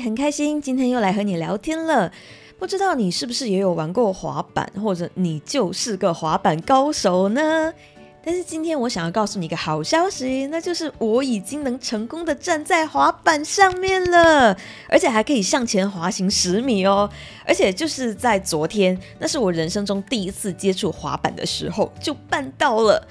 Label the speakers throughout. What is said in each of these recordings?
Speaker 1: 很开心今天又来和你聊天了。不知道你是不是也有玩过滑板，或者你就是个滑板高手呢？但是今天我想要告诉你一个好消息，那就是我已经能成功的站在滑板上面了，而且还可以向前滑行十米哦。而且就是在昨天，那是我人生中第一次接触滑板的时候，就办到了。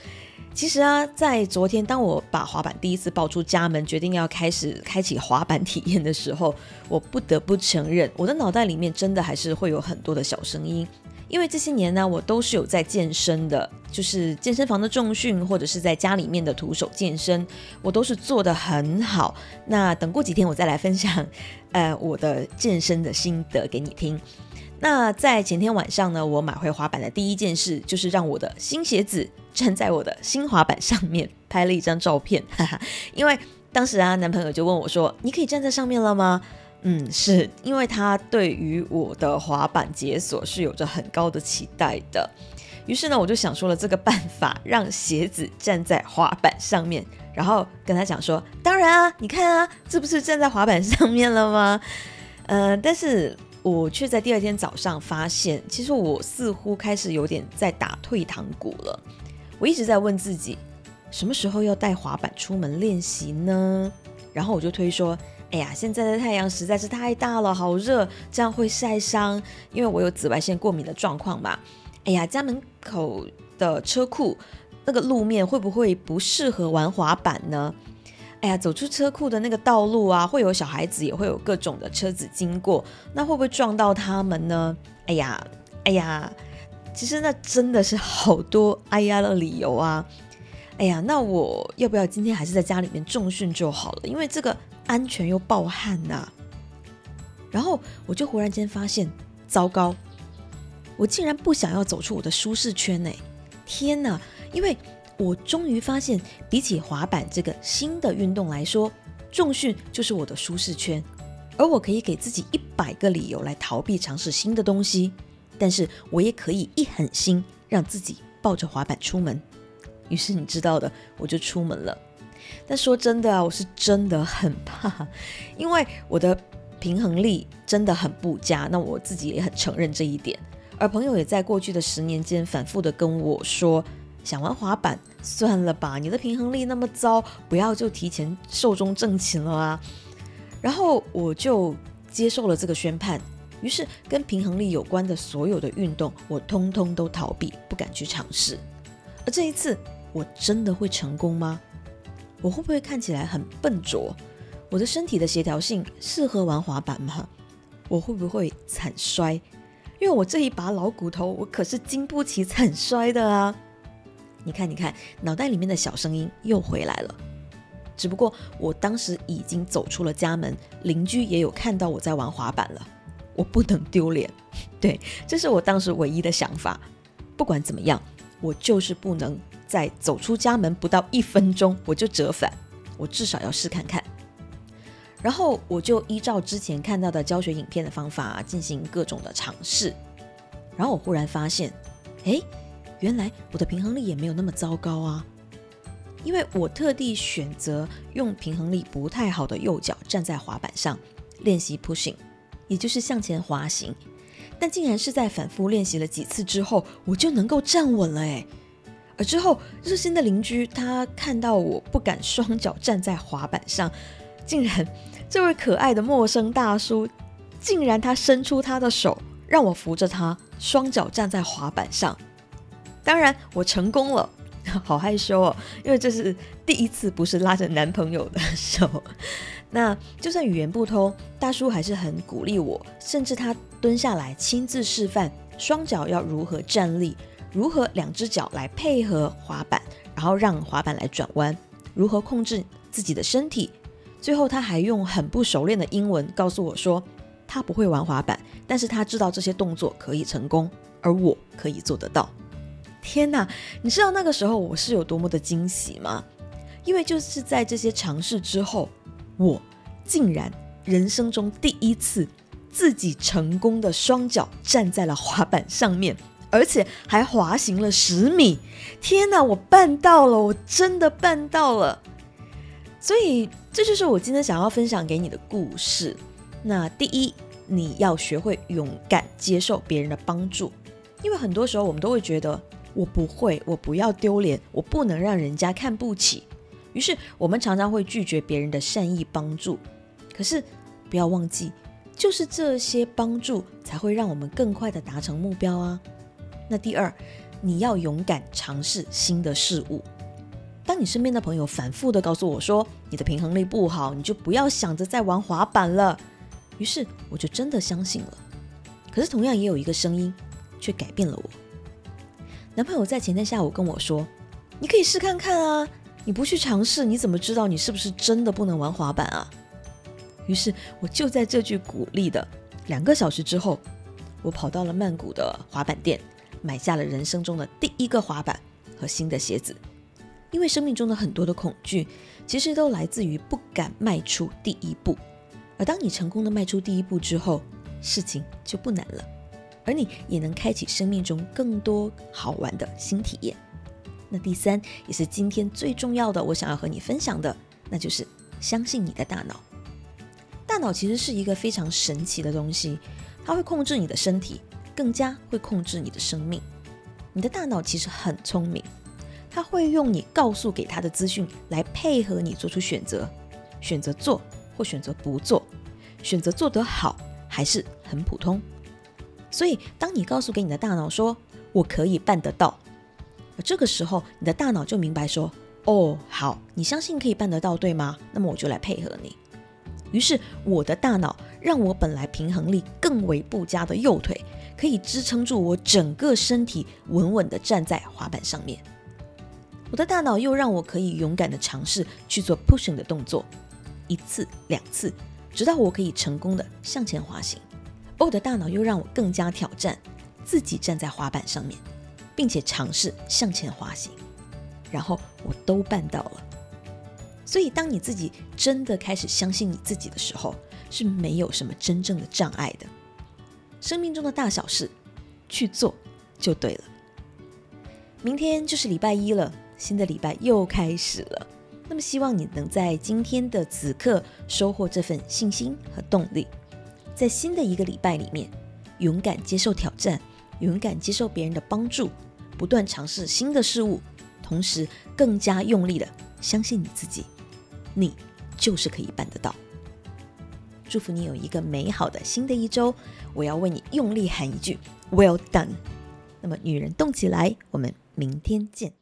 Speaker 1: 其实啊，在昨天，当我把滑板第一次抱出家门，决定要开始开启滑板体验的时候，我不得不承认，我的脑袋里面真的还是会有很多的小声音。因为这些年呢，我都是有在健身的，就是健身房的重训，或者是在家里面的徒手健身，我都是做的很好。那等过几天，我再来分享，呃，我的健身的心得给你听。那在前天晚上呢，我买回滑板的第一件事，就是让我的新鞋子站在我的新滑板上面，拍了一张照片，哈哈。因为当时啊，男朋友就问我说：“你可以站在上面了吗？”嗯，是因为他对于我的滑板解锁是有着很高的期待的，于是呢，我就想出了这个办法，让鞋子站在滑板上面，然后跟他讲说：“当然啊，你看啊，这不是站在滑板上面了吗？”呃，但是我却在第二天早上发现，其实我似乎开始有点在打退堂鼓了。我一直在问自己，什么时候要带滑板出门练习呢？然后我就推说。哎呀，现在的太阳实在是太大了，好热，这样会晒伤。因为我有紫外线过敏的状况嘛。哎呀，家门口的车库那个路面会不会不适合玩滑板呢？哎呀，走出车库的那个道路啊，会有小孩子，也会有各种的车子经过，那会不会撞到他们呢？哎呀，哎呀，其实那真的是好多哎呀的理由啊。哎呀，那我要不要今天还是在家里面重训就好了？因为这个。安全又暴汗呐，然后我就忽然间发现，糟糕，我竟然不想要走出我的舒适圈呢！天哪，因为我终于发现，比起滑板这个新的运动来说，重训就是我的舒适圈，而我可以给自己一百个理由来逃避尝试新的东西，但是我也可以一狠心让自己抱着滑板出门。于是你知道的，我就出门了。但说真的啊，我是真的很怕，因为我的平衡力真的很不佳。那我自己也很承认这一点，而朋友也在过去的十年间反复的跟我说，想玩滑板算了吧，你的平衡力那么糟，不要就提前寿终正寝了啊。然后我就接受了这个宣判，于是跟平衡力有关的所有的运动，我通通都逃避，不敢去尝试。而这一次，我真的会成功吗？我会不会看起来很笨拙？我的身体的协调性适合玩滑板吗？我会不会惨摔？因为我这一把老骨头，我可是经不起惨摔的啊！你看，你看，脑袋里面的小声音又回来了。只不过我当时已经走出了家门，邻居也有看到我在玩滑板了。我不能丢脸，对，这是我当时唯一的想法。不管怎么样，我就是不能。在走出家门不到一分钟，我就折返，我至少要试看看。然后我就依照之前看到的教学影片的方法进行各种的尝试。然后我忽然发现，哎，原来我的平衡力也没有那么糟糕啊！因为我特地选择用平衡力不太好的右脚站在滑板上练习 pushing，也就是向前滑行。但竟然是在反复练习了几次之后，我就能够站稳了，哎。而之后，热心的邻居他看到我不敢双脚站在滑板上，竟然这位可爱的陌生大叔，竟然他伸出他的手让我扶着他双脚站在滑板上。当然，我成功了，好害羞哦，因为这是第一次不是拉着男朋友的手。那就算语言不通，大叔还是很鼓励我，甚至他蹲下来亲自示范双脚要如何站立。如何两只脚来配合滑板，然后让滑板来转弯？如何控制自己的身体？最后他还用很不熟练的英文告诉我说，他不会玩滑板，但是他知道这些动作可以成功，而我可以做得到。天哪，你知道那个时候我是有多么的惊喜吗？因为就是在这些尝试之后，我竟然人生中第一次自己成功的双脚站在了滑板上面。而且还滑行了十米，天哪！我办到了，我真的办到了。所以这就是我今天想要分享给你的故事。那第一，你要学会勇敢接受别人的帮助，因为很多时候我们都会觉得我不会，我不要丢脸，我不能让人家看不起，于是我们常常会拒绝别人的善意帮助。可是不要忘记，就是这些帮助才会让我们更快的达成目标啊。那第二，你要勇敢尝试新的事物。当你身边的朋友反复的告诉我说你的平衡力不好，你就不要想着再玩滑板了。于是我就真的相信了。可是同样也有一个声音，却改变了我。男朋友在前天下午跟我说：“你可以试看看啊，你不去尝试，你怎么知道你是不是真的不能玩滑板啊？”于是我就在这句鼓励的两个小时之后，我跑到了曼谷的滑板店，买下了人生中的第一个滑板和新的鞋子。因为生命中的很多的恐惧，其实都来自于不敢迈出第一步。而当你成功的迈出第一步之后，事情就不难了，而你也能开启生命中更多好玩的新体验。那第三也是今天最重要的，我想要和你分享的，那就是相信你的大脑。大脑其实是一个非常神奇的东西，它会控制你的身体，更加会控制你的生命。你的大脑其实很聪明，它会用你告诉给它的资讯来配合你做出选择，选择做。或选择不做，选择做得好还是很普通。所以，当你告诉给你的大脑说“我可以办得到”，这个时候你的大脑就明白说：“哦，好，你相信可以办得到，对吗？那么我就来配合你。”于是，我的大脑让我本来平衡力更为不佳的右腿，可以支撑住我整个身体稳稳地站在滑板上面。我的大脑又让我可以勇敢地尝试去做 pushing 的动作。一次两次，直到我可以成功的向前滑行。而我的大脑又让我更加挑战，自己站在滑板上面，并且尝试向前滑行，然后我都办到了。所以，当你自己真的开始相信你自己的时候，是没有什么真正的障碍的。生命中的大小事，去做就对了。明天就是礼拜一了，新的礼拜又开始了。那么，希望你能在今天的此刻收获这份信心和动力，在新的一个礼拜里面，勇敢接受挑战，勇敢接受别人的帮助，不断尝试新的事物，同时更加用力的相信你自己，你就是可以办得到。祝福你有一个美好的新的一周，我要为你用力喊一句 “Well done”。那么，女人动起来，我们明天见。